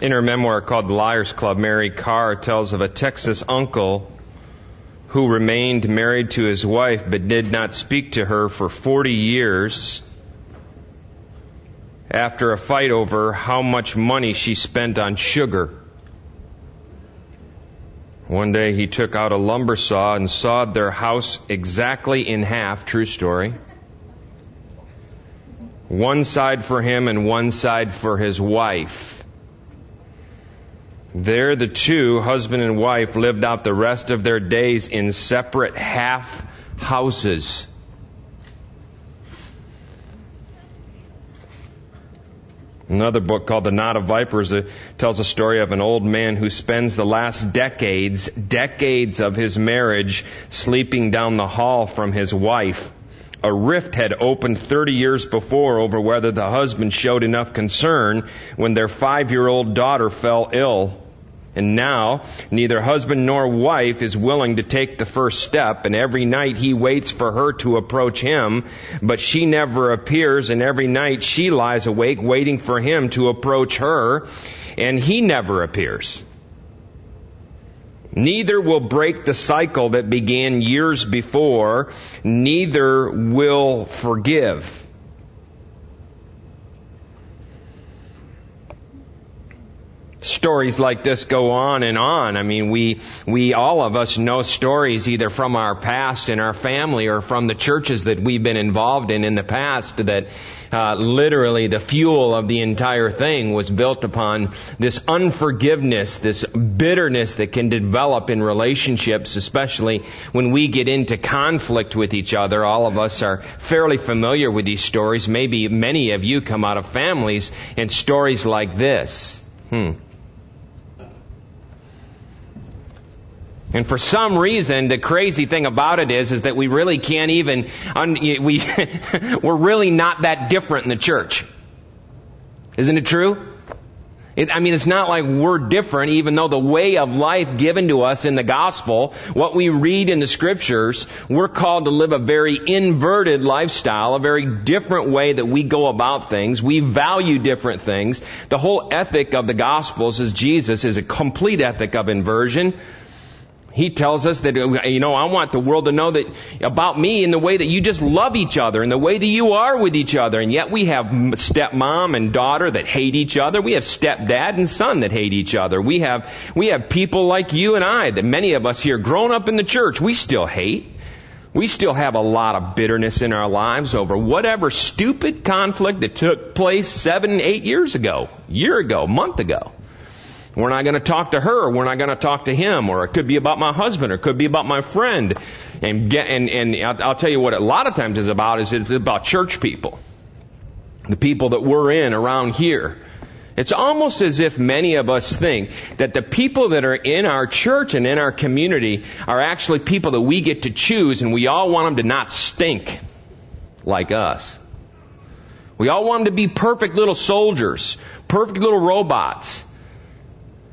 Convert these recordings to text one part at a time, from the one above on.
In her memoir called The Liars Club, Mary Karr tells of a Texas uncle who remained married to his wife but did not speak to her for 40 years after a fight over how much money she spent on sugar. One day he took out a lumber saw and sawed their house exactly in half. True story. One side for him and one side for his wife. There the two, husband and wife, lived out the rest of their days in separate half houses. Another book called The Knot of Vipers uh, tells a story of an old man who spends the last decades, decades of his marriage sleeping down the hall from his wife. A rift had opened 30 years before over whether the husband showed enough concern when their five year old daughter fell ill. And now, neither husband nor wife is willing to take the first step, and every night he waits for her to approach him, but she never appears, and every night she lies awake waiting for him to approach her, and he never appears. Neither will break the cycle that began years before, neither will forgive. Stories like this go on and on. I mean, we, we, all of us know stories either from our past in our family or from the churches that we've been involved in in the past that uh, literally the fuel of the entire thing was built upon this unforgiveness, this bitterness that can develop in relationships, especially when we get into conflict with each other. All of us are fairly familiar with these stories. Maybe many of you come out of families and stories like this. Hmm. And for some reason, the crazy thing about it is, is that we really can't even, we, we're really not that different in the church. Isn't it true? It, I mean, it's not like we're different, even though the way of life given to us in the gospel, what we read in the scriptures, we're called to live a very inverted lifestyle, a very different way that we go about things. We value different things. The whole ethic of the gospels is Jesus is a complete ethic of inversion. He tells us that, you know, I want the world to know that about me in the way that you just love each other and the way that you are with each other. And yet we have stepmom and daughter that hate each other. We have stepdad and son that hate each other. We have, we have people like you and I that many of us here grown up in the church, we still hate. We still have a lot of bitterness in our lives over whatever stupid conflict that took place seven, eight years ago, year ago, month ago. We're not going to talk to her. We're not going to talk to him. Or it could be about my husband. Or it could be about my friend. And get, and, and I'll, I'll tell you what a lot of times is about is it's about church people. The people that we're in around here. It's almost as if many of us think that the people that are in our church and in our community are actually people that we get to choose and we all want them to not stink like us. We all want them to be perfect little soldiers, perfect little robots.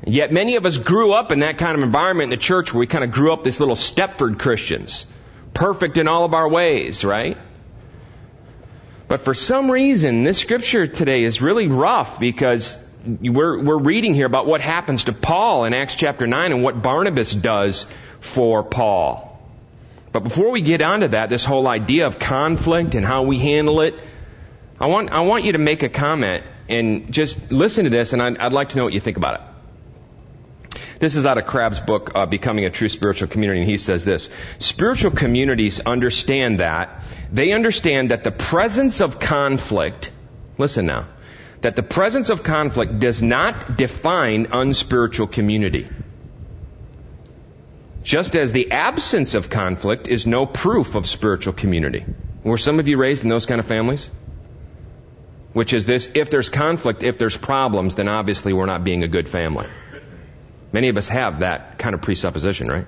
Yet many of us grew up in that kind of environment in the church where we kind of grew up these little Stepford Christians. Perfect in all of our ways, right? But for some reason, this scripture today is really rough because we're, we're reading here about what happens to Paul in Acts chapter 9 and what Barnabas does for Paul. But before we get onto that, this whole idea of conflict and how we handle it, I want, I want you to make a comment and just listen to this and I'd, I'd like to know what you think about it. This is out of Crabb's book, uh, Becoming a True Spiritual Community, and he says this. Spiritual communities understand that. They understand that the presence of conflict, listen now, that the presence of conflict does not define unspiritual community. Just as the absence of conflict is no proof of spiritual community. Were some of you raised in those kind of families? Which is this, if there's conflict, if there's problems, then obviously we're not being a good family. Many of us have that kind of presupposition, right?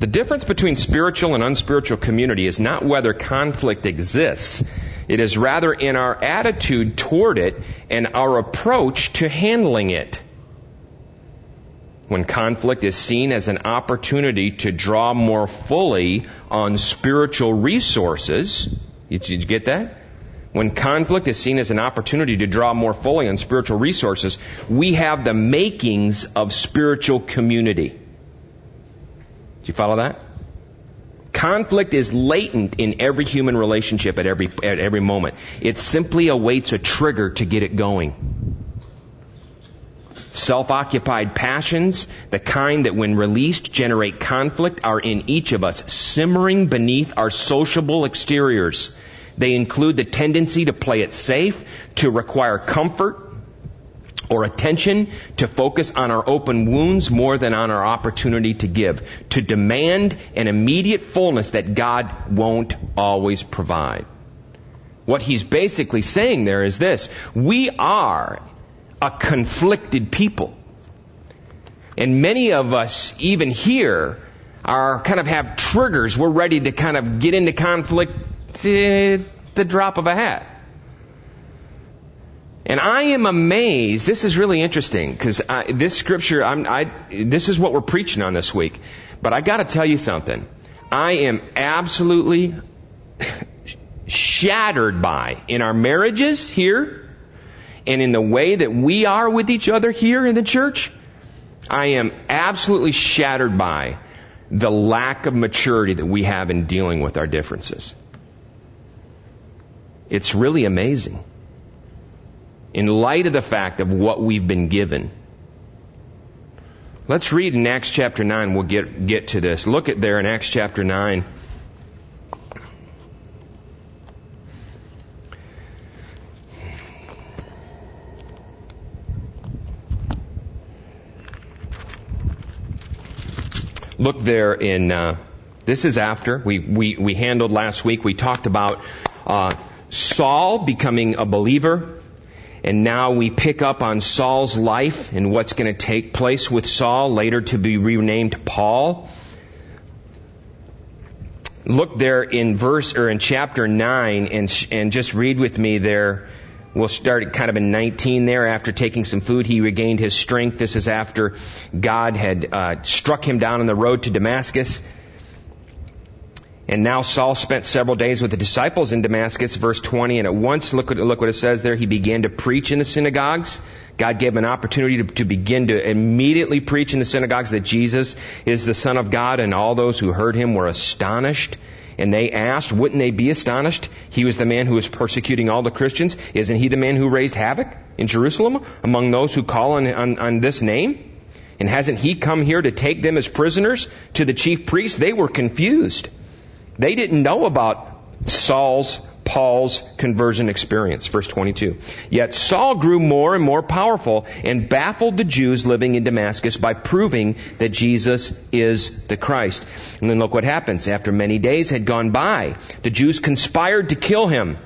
The difference between spiritual and unspiritual community is not whether conflict exists. It is rather in our attitude toward it and our approach to handling it. When conflict is seen as an opportunity to draw more fully on spiritual resources, did you get that? When conflict is seen as an opportunity to draw more fully on spiritual resources, we have the makings of spiritual community. Do you follow that? Conflict is latent in every human relationship at every, at every moment. It simply awaits a trigger to get it going. Self-occupied passions, the kind that when released generate conflict, are in each of us, simmering beneath our sociable exteriors. They include the tendency to play it safe, to require comfort or attention, to focus on our open wounds more than on our opportunity to give, to demand an immediate fullness that God won't always provide. What he's basically saying there is this. We are a conflicted people. And many of us, even here, are kind of have triggers. We're ready to kind of get into conflict the drop of a hat. And I am amazed. This is really interesting because this scripture, I, this is what we're preaching on this week. But I got to tell you something. I am absolutely shattered by in our marriages here and in the way that we are with each other here in the church. I am absolutely shattered by the lack of maturity that we have in dealing with our differences. It's really amazing. In light of the fact of what we've been given. Let's read in Acts chapter 9. We'll get, get to this. Look at there in Acts chapter 9. Look there in, uh, this is after. We, we, we handled last week, we talked about uh, Saul becoming a believer. And now we pick up on Saul's life and what's going to take place with Saul, later to be renamed Paul. Look there in verse, or in chapter 9 and, and just read with me there. We'll start kind of in 19 there. After taking some food, he regained his strength. This is after God had uh, struck him down on the road to Damascus. And now Saul spent several days with the disciples in Damascus, verse 20, and at once, look, look what it says there, he began to preach in the synagogues. God gave him an opportunity to, to begin to immediately preach in the synagogues that Jesus is the Son of God, and all those who heard him were astonished. And they asked, wouldn't they be astonished? He was the man who was persecuting all the Christians. Isn't he the man who raised havoc in Jerusalem among those who call on, on, on this name? And hasn't he come here to take them as prisoners to the chief priests? They were confused. They didn't know about Saul's, Paul's conversion experience. Verse 22. Yet Saul grew more and more powerful and baffled the Jews living in Damascus by proving that Jesus is the Christ. And then look what happens. After many days had gone by, the Jews conspired to kill him.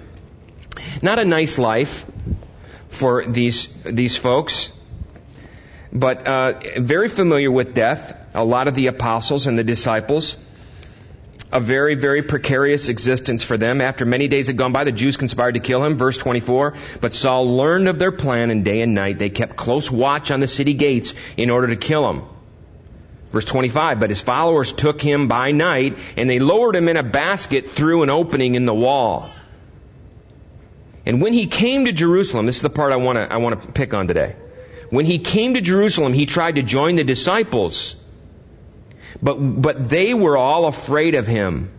Not a nice life for these, these folks but uh, very familiar with death. A lot of the apostles and the disciples a very, very precarious existence for them. After many days had gone by, the Jews conspired to kill him. Verse 24. But Saul learned of their plan, and day and night they kept close watch on the city gates in order to kill him. Verse 25. But his followers took him by night, and they lowered him in a basket through an opening in the wall. And when he came to Jerusalem, this is the part I want to I want to pick on today. When he came to Jerusalem, he tried to join the disciples but, but they were all afraid of him,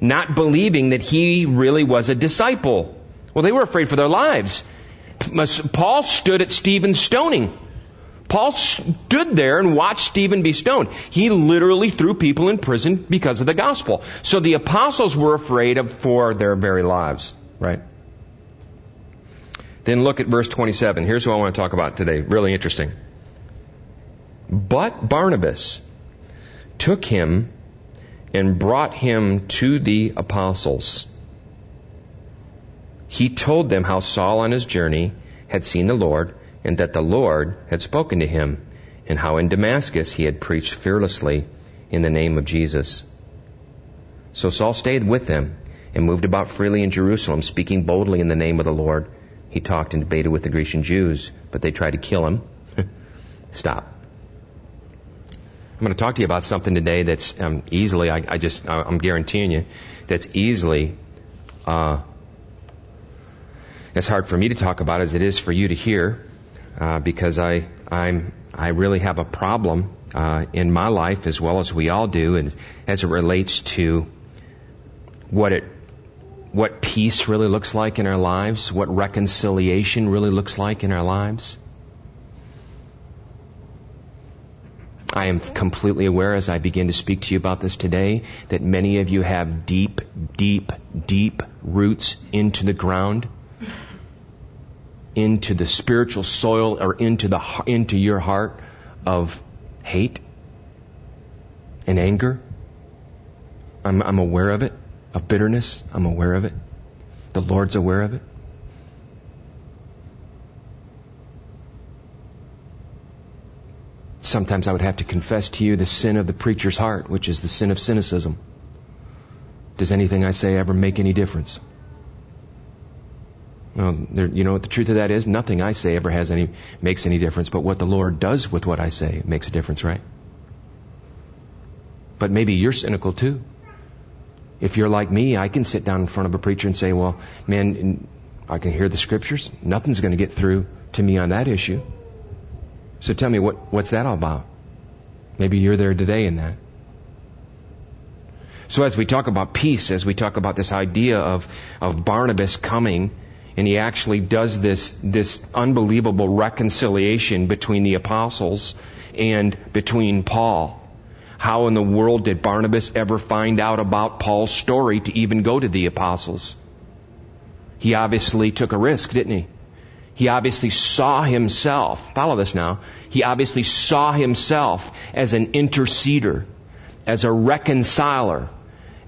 not believing that he really was a disciple. Well, they were afraid for their lives. Paul stood at Stephen's stoning. Paul stood there and watched Stephen be stoned. He literally threw people in prison because of the gospel. So the apostles were afraid of for their very lives, right? Then look at verse 27. Here's what I want to talk about today. Really interesting. But Barnabas took him and brought him to the apostles. He told them how Saul on his journey had seen the Lord and that the Lord had spoken to him and how in Damascus he had preached fearlessly in the name of Jesus. So Saul stayed with them and moved about freely in Jerusalem, speaking boldly in the name of the Lord. He talked and debated with the Grecian Jews, but they tried to kill him. Stop. I'm going to talk to you about something today that's um, easily, I, I, just, I'm guaranteeing you, that's easily uh, as hard for me to talk about as it is for you to hear, uh, because I I'm I really have a problem uh, in my life as well as we all do, and as it relates to what it what peace really looks like in our lives, what reconciliation really looks like in our lives. I am completely aware as I begin to speak to you about this today that many of you have deep, deep, deep roots into the ground, into the spiritual soil or into the, into your heart of hate and anger. I'm, I'm aware of it. Of bitterness. I'm aware of it. The Lord's aware of it. Sometimes I would have to confess to you the sin of the preacher's heart, which is the sin of cynicism. Does anything I say ever make any difference? Well, there, you know what the truth of that is? Nothing I say ever has any, makes any difference, but what the Lord does with what I say makes a difference, right? But maybe you're cynical too. If you're like me, I can sit down in front of a preacher and say, well, man, I can hear the scriptures. Nothing's going to get through to me on that issue. So tell me, what, what's that all about? Maybe you're there today in that. So as we talk about peace, as we talk about this idea of, of Barnabas coming, and he actually does this, this unbelievable reconciliation between the apostles and between Paul. How in the world did Barnabas ever find out about Paul's story to even go to the apostles? He obviously took a risk, didn't he? He obviously saw himself, follow this now, he obviously saw himself as an interceder, as a reconciler,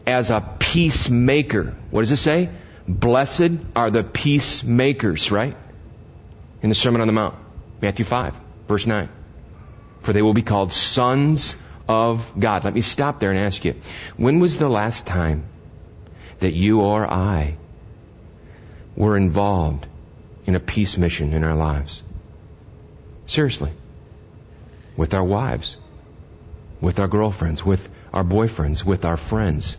as a peacemaker. What does it say? Blessed are the peacemakers, right? In the Sermon on the Mount, Matthew 5, verse 9. For they will be called sons of God. Let me stop there and ask you, when was the last time that you or I were involved in a peace mission in our lives? Seriously. With our wives, with our girlfriends, with our boyfriends, with our friends.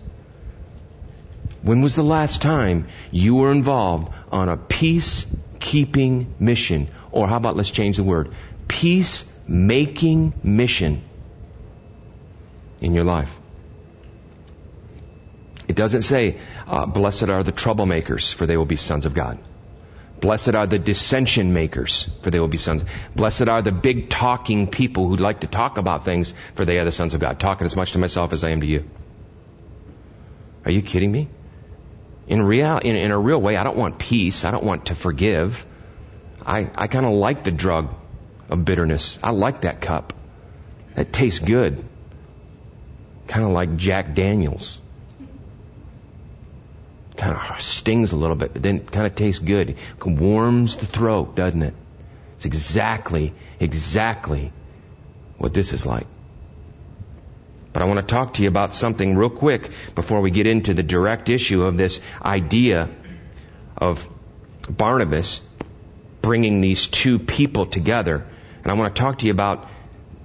When was the last time you were involved on a peacekeeping mission? Or how about let's change the word? Peace-making mission in your life. It doesn't say, uh, blessed are the troublemakers, for they will be sons of God. Blessed are the dissension makers, for they will be sons. Blessed are the big talking people who like to talk about things, for they are the sons of God. Talking as much to myself as I am to you. Are you kidding me? In real, in, in a real way, I don't want peace. I don't want to forgive. I, I kind of like the drug of bitterness. I like that cup. It tastes good. Kind of like Jack Daniels. Kind of stings a little bit, but then kind of tastes good. It warms the throat, doesn't it? It's exactly, exactly what this is like. But I want to talk to you about something real quick before we get into the direct issue of this idea of Barnabas bringing these two people together. And I want to talk to you about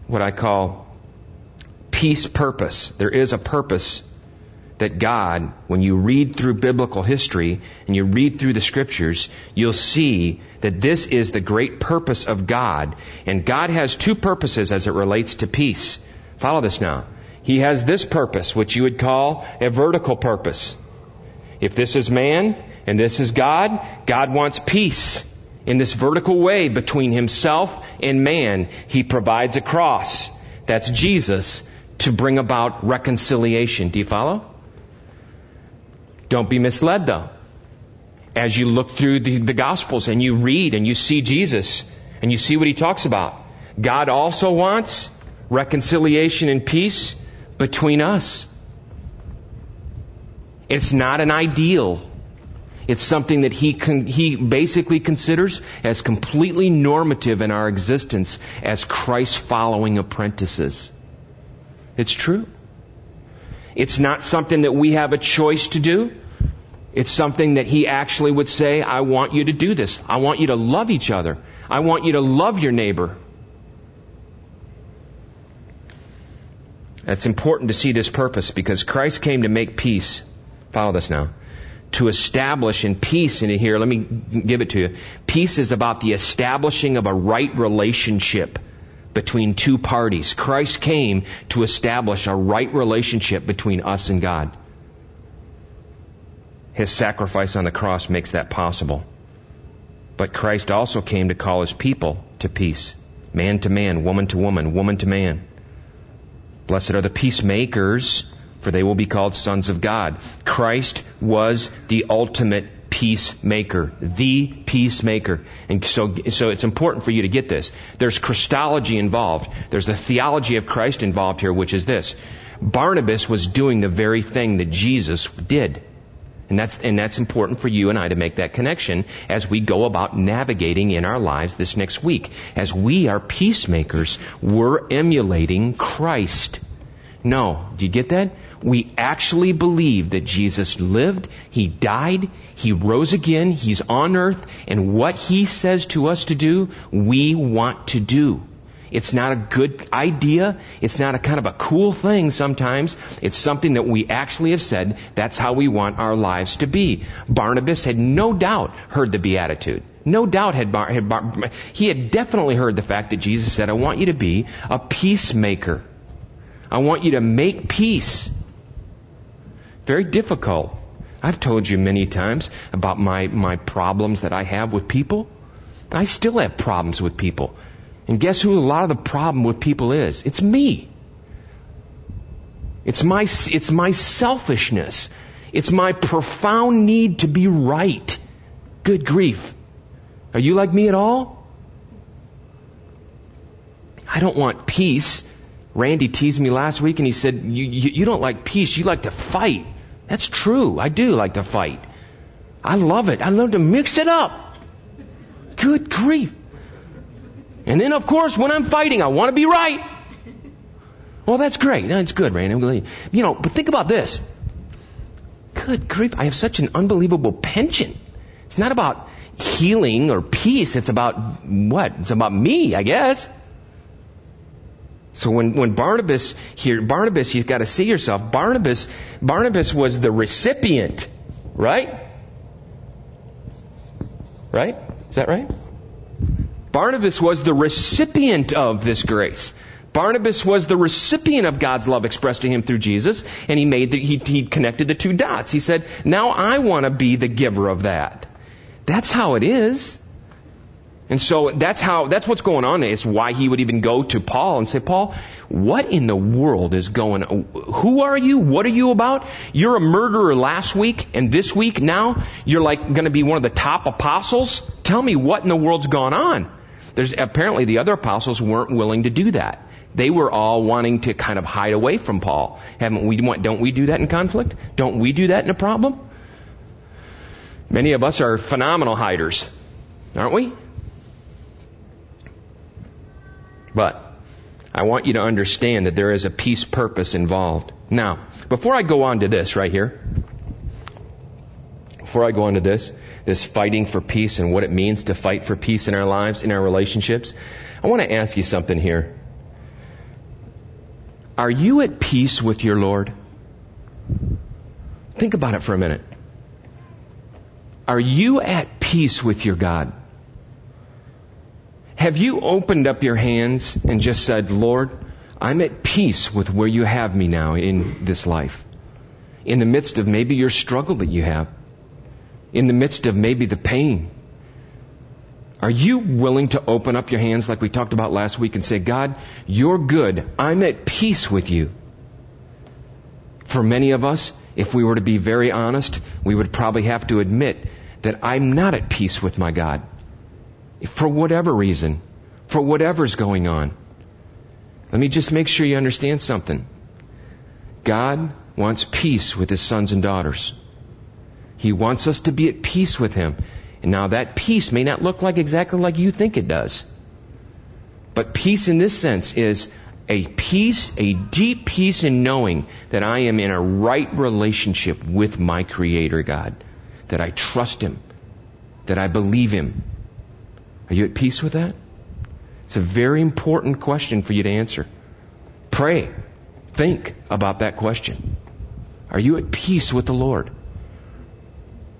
what I call peace purpose. There is a purpose that God, when you read through biblical history and you read through the scriptures, you'll see that this is the great purpose of God. And God has two purposes as it relates to peace. Follow this now. He has this purpose, which you would call a vertical purpose. If this is man and this is God, God wants peace. In this vertical way between himself and man, he provides a cross. That's Jesus to bring about reconciliation. Do you follow? Don't be misled though. As you look through the, the Gospels and you read and you see Jesus and you see what he talks about, God also wants reconciliation and peace between us. It's not an ideal. It's something that he, con- he basically considers as completely normative in our existence as Christ following apprentices. It's true. It's not something that we have a choice to do. It's something that he actually would say, I want you to do this. I want you to love each other. I want you to love your neighbor. It's important to see this purpose because Christ came to make peace. Follow this now. to establish in peace in here, let me give it to you. Peace is about the establishing of a right relationship between two parties. Christ came to establish a right relationship between us and God. His sacrifice on the cross makes that possible. But Christ also came to call his people to peace. Man to man, woman to woman, woman to man. Blessed are the peacemakers, for they will be called sons of God. Christ was the ultimate peacemaker, the peacemaker. And so, so it's important for you to get this. There's Christology involved. There's the theology of Christ involved here, which is this. Barnabas was doing the very thing that Jesus did. And that's, and that's important for you and I to make that connection as we go about navigating in our lives this next week. As we are peacemakers, we're emulating Christ. No. Do you get that? We actually believe that Jesus lived, He died, He rose again, He's on earth, and what He says to us to do, we want to do. It's not a good idea. It's not a kind of a cool thing sometimes. It's something that we actually have said that's how we want our lives to be. Barnabas had no doubt heard the Beatitude. No doubt had, Bar, had Bar, he had definitely heard the fact that Jesus said, I want you to be a peacemaker. I want you to make peace. Very difficult. I've told you many times about my, my problems that I have with people. I still have problems with people. And guess who a lot of the problem with people is? It's me. It's my, it's my selfishness. It's my profound need to be right. Good grief. Are you like me at all? I don't want peace. Randy teased me last week and he said, you, you, you don't like peace, you like to fight. That's true. I do like to fight. I love it. I love to mix it up. Good grief. And then, of course, when I'm fighting, I want to be right. Well, that's great. That's good, Rain. I'm Randy. You know, but think about this. Good grief. I have such an unbelievable penchant. It's not about healing or peace. It's about what? It's about me, I guess. So when, when Barnabas here, Barnabas, you've got to see yourself. Barnabas, Barnabas was the recipient, right? Right? Is that right? Barnabas was the recipient of this grace. Barnabas was the recipient of God's love expressed to him through Jesus, and he made the, he, he connected the two dots. He said, now I want to be the giver of that. That's how it is. And so that's how, that's what's going on. It's why he would even go to Paul and say, Paul, what in the world is going on? Who are you? What are you about? You're a murderer last week and this week now you're like going to be one of the top apostles? Tell me what in the world's gone on? There's, apparently the other apostles weren't willing to do that. They were all wanting to kind of hide away from Paul. Haven't we, don't we do that in conflict? Don't we do that in a problem? Many of us are phenomenal hiders, aren't we? But I want you to understand that there is a peace purpose involved. Now, before I go on to this right here, before I go on to this, this fighting for peace and what it means to fight for peace in our lives, in our relationships, I want to ask you something here. Are you at peace with your Lord? Think about it for a minute. Are you at peace with your God? Have you opened up your hands and just said, Lord, I'm at peace with where you have me now in this life? In the midst of maybe your struggle that you have in the midst of maybe the pain? Are you willing to open up your hands like we talked about last week and say, God, you're good. I'm at peace with you. For many of us, if we were to be very honest, we would probably have to admit that I'm not at peace with my God. For whatever reason, for whatever's going on. Let me just make sure you understand something. God wants peace with his sons and daughters. He wants us to be at peace with Him. And now that peace may not look like exactly like you think it does. But peace in this sense is a peace, a deep peace in knowing that I am in a right relationship with my Creator God. That I trust Him. That I believe Him. Are you at peace with that? It's a very important question for you to answer. Pray. Think about that question. Are you at peace with the Lord?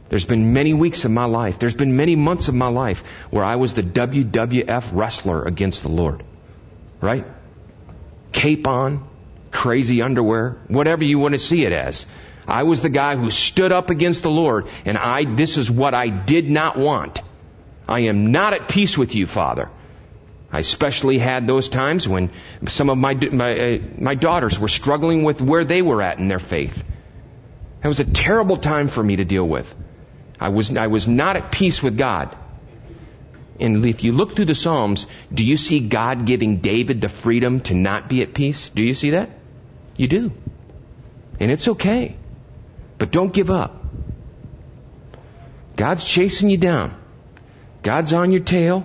There's been many weeks of my life, there's been many months of my life where I was the WWF wrestler against the Lord. Right? Cape on, crazy underwear, whatever you want to see it as. I was the guy who stood up against the Lord, and I, this is what I did not want. I am not at peace with you, Father. I especially had those times when some of my, my, uh, my daughters were struggling with where they were at in their faith. That was a terrible time for me to deal with. I was, I was not at peace with God. And if you look through the Psalms, do you see God giving David the freedom to not be at peace? Do you see that? You do. And it's okay. But don't give up. God's chasing you down. God's on your tail.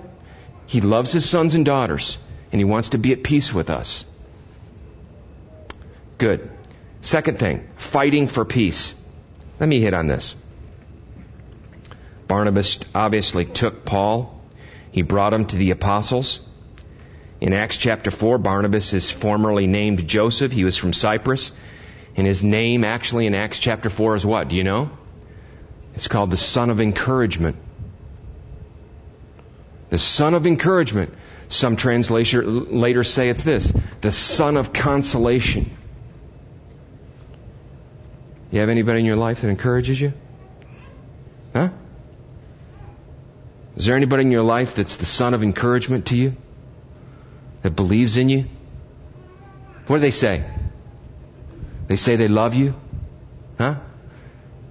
He loves his sons and daughters, and he wants to be at peace with us. Good. Second thing, fighting for peace. Let me hit on this. Barnabas obviously took Paul. He brought him to the apostles. In Acts chapter 4, Barnabas is formerly named Joseph. He was from Cyprus. And his name actually in Acts chapter 4 is what? Do you know? It's called the Son of Encouragement. The Son of Encouragement. Some translators later say it's this the Son of Consolation. You have anybody in your life that encourages you? Huh? Is there anybody in your life that's the son of encouragement to you? That believes in you? What do they say? They say they love you? Huh?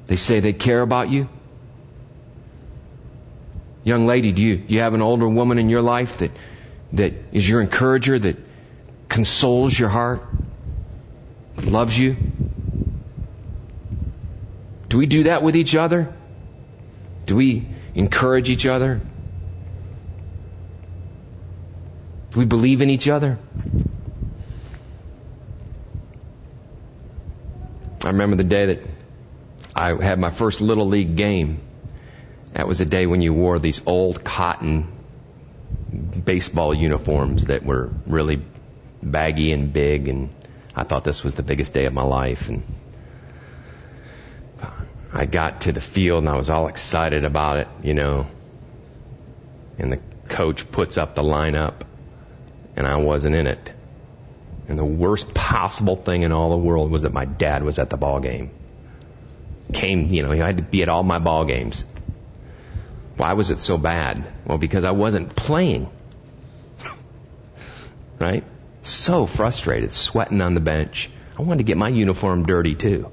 They say they care about you? Young lady, do you, do you have an older woman in your life that, that is your encourager, that consoles your heart, loves you? Do we do that with each other? Do we encourage each other? Do we believe in each other? I remember the day that I had my first Little League game. That was a day when you wore these old cotton baseball uniforms that were really baggy and big, and I thought this was the biggest day of my life. And I got to the field and I was all excited about it, you know. And the coach puts up the lineup, and I wasn't in it. And the worst possible thing in all the world was that my dad was at the ball game. Came, you know, he had to be at all my ball games. Why was it so bad? Well, because I wasn't playing. right? So frustrated, sweating on the bench. I wanted to get my uniform dirty too.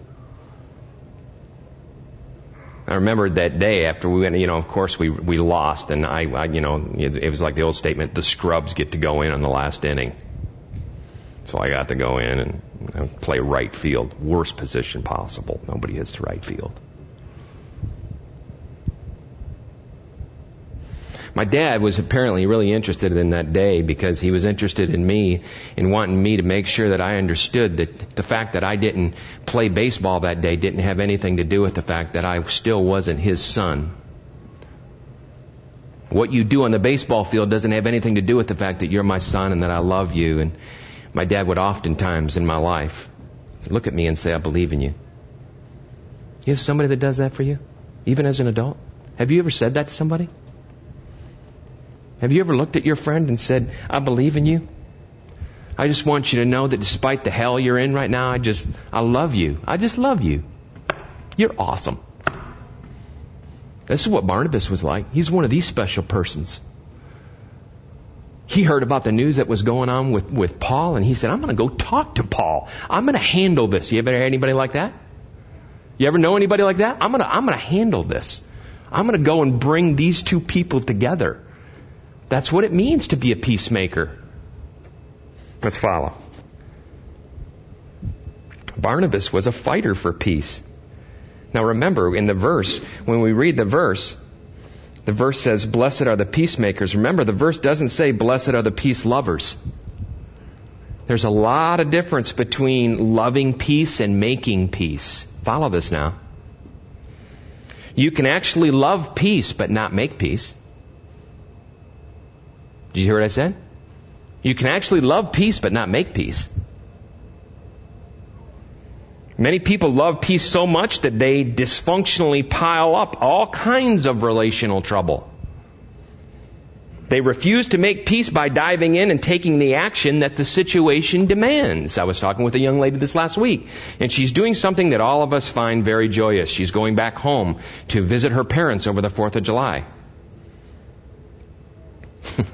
I remember that day after we went, you know, of course we, we lost and I, I you know, it, it was like the old statement, the scrubs get to go in on the last inning. So I got to go in and, play right field. Worst position possible. Nobody hits to right field. My dad was apparently really interested in that day because he was interested in me and wanting me to make sure that I understood that the fact that I didn't play baseball that day didn't have anything to do with the fact that I still wasn't his son. What you do on the baseball field doesn't have anything to do with the fact that you're my son and that I love you. And my dad would oftentimes in my life look at me and say, I believe in you. You have somebody that does that for you? Even as an adult? Have you ever said that to somebody? Have you ever looked at your friend and said, I believe in you? I just want you to know that despite the hell you're in right now, I just, I love you. I just love you. You're awesome. This is what Barnabas was like. He's one of these special persons. He heard about the news that was going on with, with Paul and he said, I'm going to go talk to Paul. I'm going to handle this. You ever heard anybody like that? You ever know anybody like that? I'm going to, I'm going to handle this. I'm going to go and bring these two people together. That's what it means to be a peacemaker. Let's follow. Barnabas was a fighter for peace. Now remember, in the verse, when we read the verse, the verse says, Blessed are the peacemakers. Remember, the verse doesn't say, Blessed are the peace lovers. There's a lot of difference between loving peace and making peace. Follow this now. You can actually love peace but not make peace. Did you hear what I said? You can actually love peace but not make peace. Many people love peace so much that they dysfunctionally pile up all kinds of relational trouble. They refuse to make peace by diving in and taking the action that the situation demands. I was talking with a young lady this last week, and she's doing something that all of us find very joyous. She's going back home to visit her parents over the 4th of July.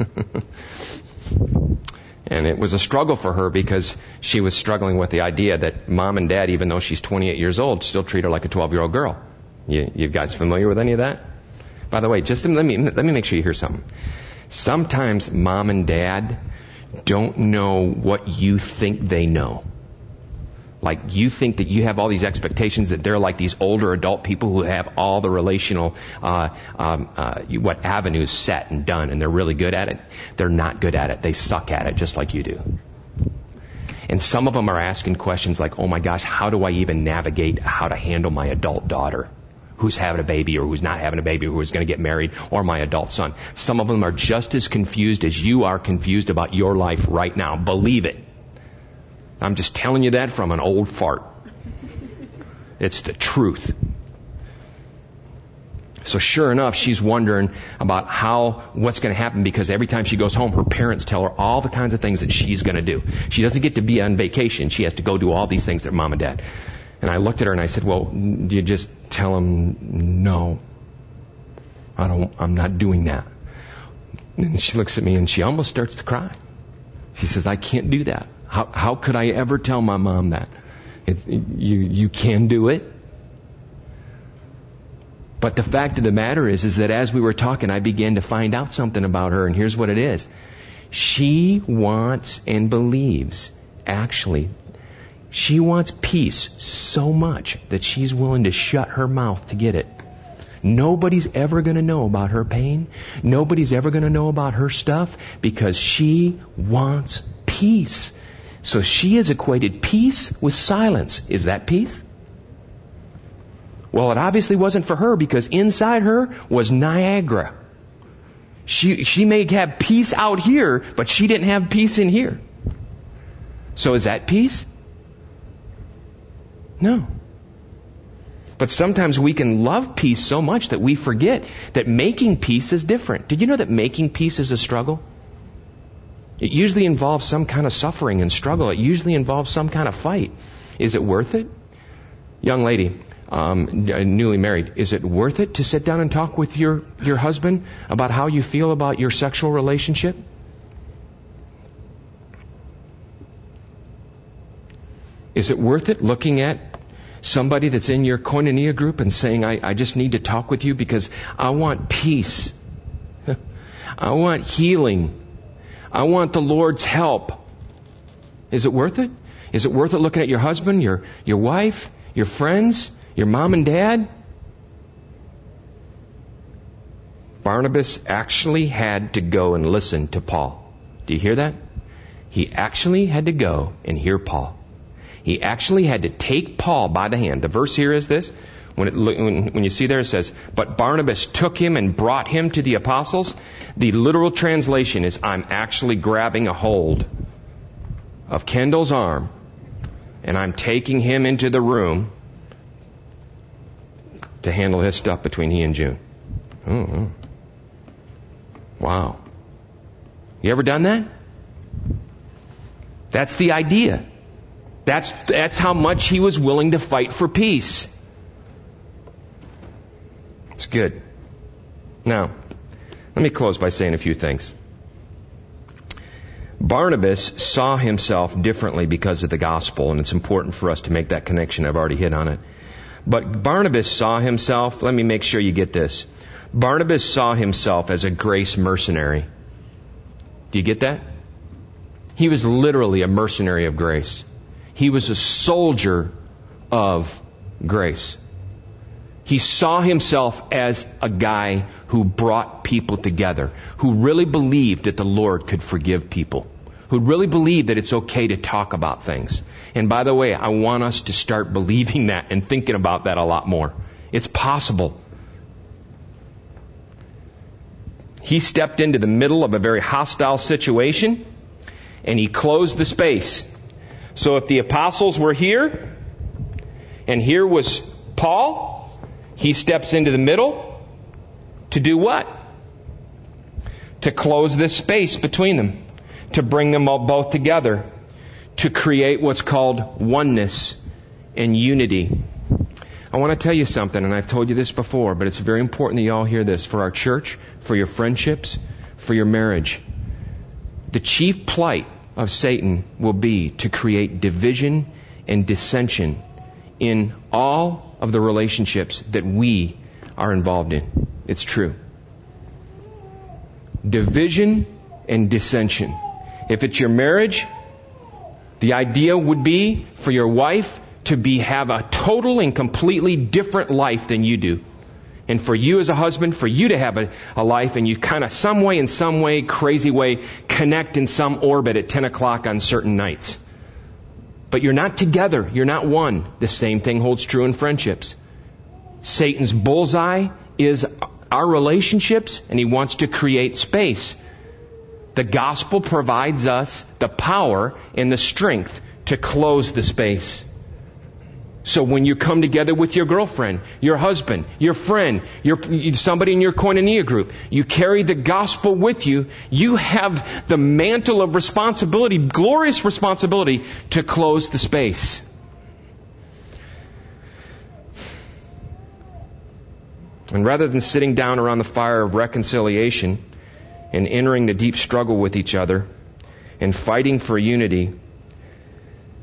And it was a struggle for her because she was struggling with the idea that mom and dad, even though she's 28 years old, still treat her like a 12 year old girl. You, you guys familiar with any of that? By the way, just let me, let me make sure you hear something. Sometimes mom and dad don't know what you think they know. Like you think that you have all these expectations that they're like these older adult people who have all the relational uh, um, uh, what avenues set and done, and they're really good at it. They're not good at it. They suck at it, just like you do. And some of them are asking questions like, "Oh my gosh, how do I even navigate how to handle my adult daughter?" who's having a baby or who's not having a baby or who's going to get married or my adult son. Some of them are just as confused as you are confused about your life right now. Believe it. I'm just telling you that from an old fart. It's the truth. So sure enough, she's wondering about how, what's going to happen because every time she goes home, her parents tell her all the kinds of things that she's going to do. She doesn't get to be on vacation. She has to go do all these things that mom and dad. And I looked at her and I said, well, do you just tell them, no, I don't, I'm not doing that. And she looks at me and she almost starts to cry. She says, I can't do that. How, how could I ever tell my mom that? It, you, you can do it. But the fact of the matter is, is that as we were talking, I began to find out something about her, and here's what it is. She wants and believes, actually, she wants peace so much that she's willing to shut her mouth to get it. Nobody's ever going to know about her pain. Nobody's ever going to know about her stuff because she wants peace. So she has equated peace with silence. Is that peace? Well, it obviously wasn't for her because inside her was Niagara. She, she may have peace out here, but she didn't have peace in here. So is that peace? No. But sometimes we can love peace so much that we forget that making peace is different. Did you know that making peace is a struggle? It usually involves some kind of suffering and struggle. It usually involves some kind of fight. Is it worth it? Young lady, um, newly married, is it worth it to sit down and talk with your, your husband about how you feel about your sexual relationship? Is it worth it looking at somebody that's in your koinonia group and saying, I, I just need to talk with you because I want peace. I want healing. I want the Lord's help. Is it worth it? Is it worth it looking at your husband, your, your wife, your friends, your mom and dad? Barnabas actually had to go and listen to Paul. Do you hear that? He actually had to go and hear Paul. He actually had to take Paul by the hand. The verse here is this. When, it, when, when, you see there, it says, But Barnabas took him and brought him to the apostles. The literal translation is, I'm actually grabbing a hold of Kendall's arm and I'm taking him into the room to handle his stuff between he and June. Oh, wow. You ever done that? That's the idea. That's, that's how much he was willing to fight for peace. It's good. Now, let me close by saying a few things. Barnabas saw himself differently because of the gospel, and it's important for us to make that connection. I've already hit on it. But Barnabas saw himself, let me make sure you get this. Barnabas saw himself as a grace mercenary. Do you get that? He was literally a mercenary of grace. He was a soldier of grace. He saw himself as a guy who brought people together, who really believed that the Lord could forgive people, who really believed that it's okay to talk about things. And by the way, I want us to start believing that and thinking about that a lot more. It's possible. He stepped into the middle of a very hostile situation and he closed the space. So if the apostles were here And here was Paul. He steps into the middle to do what? To close this space between them, to bring them both together, to create what's called oneness and unity. I want to tell you something, and I've told you this before, but it's very important that you all hear this for our church, for your friendships, for your marriage. The chief plight of Satan will be to create division and dissension in all of the relationships that we are involved in. It's true. Division and dissension. If it's your marriage, the idea would be for your wife to be have a total and completely different life than you do. And for you as a husband, for you to have a, a life and you kind of some way, in some way, crazy way, connect in some orbit at 10 o'clock on certain nights. But you're not together. You're not one. The same thing holds true in friendships. Satan's bullseye is our relationships and he wants to create space. The gospel provides us the power and the strength to close the space. So when you come together with your girlfriend, your husband, your friend, your, somebody in your koinonia group, you carry the gospel with you, you have the mantle of responsibility, glorious responsibility to close the space. And rather than sitting down around the fire of reconciliation and entering the deep struggle with each other and fighting for unity,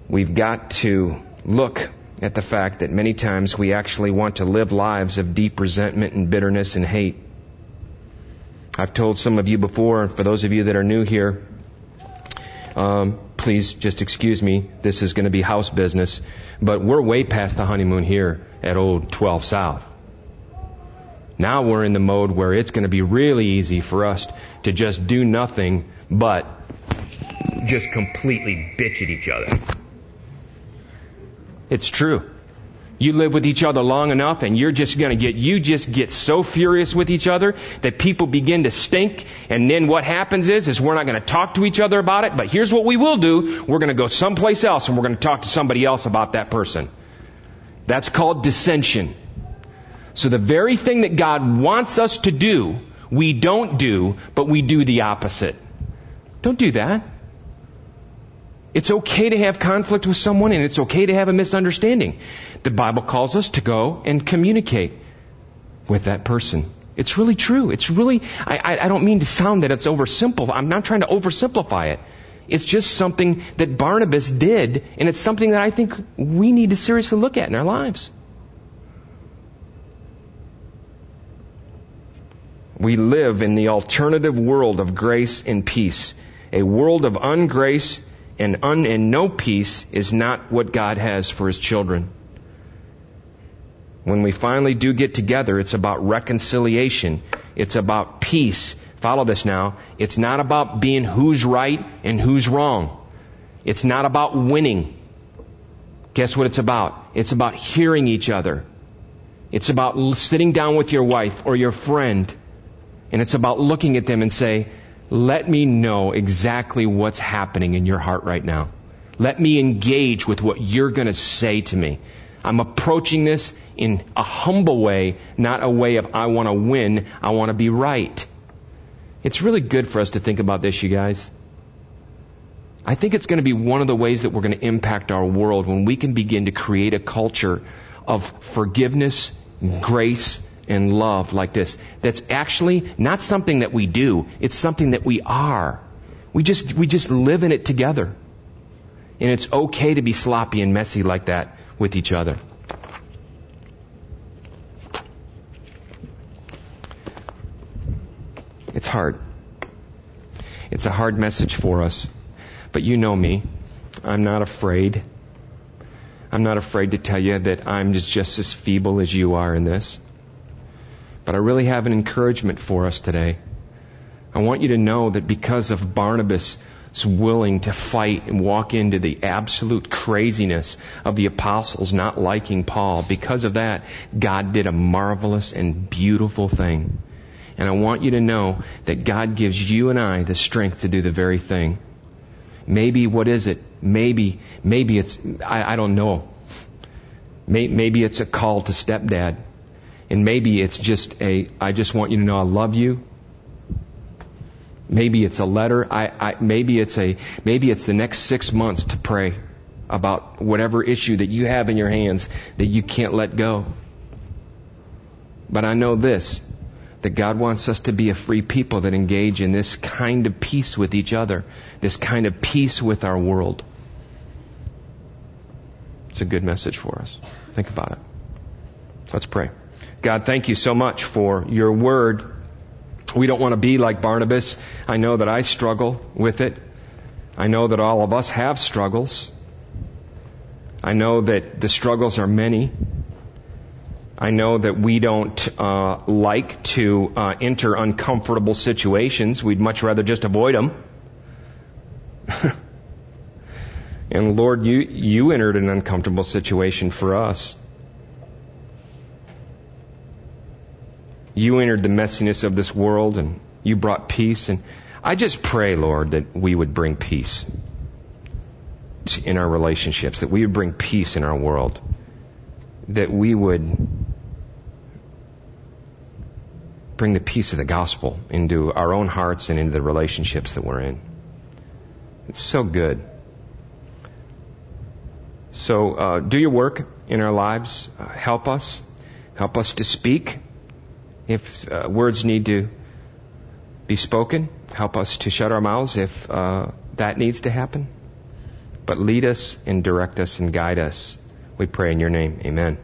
we've got to look at the fact that many times we actually want to live lives of deep resentment and bitterness and hate. I've told some of you before, and for those of you that are new here, um, please just excuse me. This is going to be house business, but we're way past the honeymoon here at Old 12 South. Now we're in the mode where it's going to be really easy for us to just do nothing but just completely bitch at each other. It's true. You live with each other long enough and you're just gonna get, you just get so furious with each other that people begin to stink and then what happens is, is we're not gonna talk to each other about it, but here's what we will do. We're gonna go someplace else and we're gonna talk to somebody else about that person. That's called dissension. So the very thing that God wants us to do, we don't do, but we do the opposite. Don't do that. It's okay to have conflict with someone and it's okay to have a misunderstanding. The Bible calls us to go and communicate with that person. It's really true. It's really, I, I don't mean to sound that it's oversimple. I'm not trying to oversimplify it. It's just something that Barnabas did, and it's something that I think we need to seriously look at in our lives. We live in the alternative world of grace and peace, a world of ungrace and, un, and no peace is not what God has for His children. When we finally do get together, it's about reconciliation. It's about peace. Follow this now. It's not about being who's right and who's wrong. It's not about winning. Guess what it's about? It's about hearing each other. It's about sitting down with your wife or your friend and it's about looking at them and say, let me know exactly what's happening in your heart right now. Let me engage with what you're going to say to me. I'm approaching this in a humble way, not a way of I want to win, I want to be right. It's really good for us to think about this, you guys. I think it's going to be one of the ways that we're going to impact our world when we can begin to create a culture of forgiveness, grace, and love like this. That's actually not something that we do. It's something that we are. We just, we just live in it together. And it's okay to be sloppy and messy like that with each other. It's hard. It's a hard message for us. But you know me. I'm not afraid. I'm not afraid to tell you that I'm just, just as feeble as you are in this. But I really have an encouragement for us today. I want you to know that because of Barnabas' willing to fight and walk into the absolute craziness of the apostles not liking Paul, because of that, God did a marvelous and beautiful thing. And I want you to know that God gives you and I the strength to do the very thing. Maybe, what is it? Maybe, maybe it's, I, I don't know. Maybe it's a call to stepdad. And maybe it's just a, I just want you to know I love you. Maybe it's a letter. I, I, maybe it's a, maybe it's the next six months to pray about whatever issue that you have in your hands that you can't let go. But I know this, that God wants us to be a free people that engage in this kind of peace with each other, this kind of peace with our world. It's a good message for us. Think about it. Let's pray. God, thank you so much for your word. We don't want to be like Barnabas. I know that I struggle with it. I know that all of us have struggles. I know that the struggles are many. I know that we don't uh, like to uh, enter uncomfortable situations. We'd much rather just avoid them. and Lord, you, you entered an uncomfortable situation for us. You entered the messiness of this world and you brought peace. And I just pray, Lord, that we would bring peace in our relationships, that we would bring peace in our world, that we would bring the peace of the gospel into our own hearts and into the relationships that we're in. It's so good. So uh, do your work in our lives. Uh, help us. Help us to speak. If uh, words need to be spoken, help us to shut our mouths if uh, that needs to happen. But lead us and direct us and guide us. We pray in your name. Amen.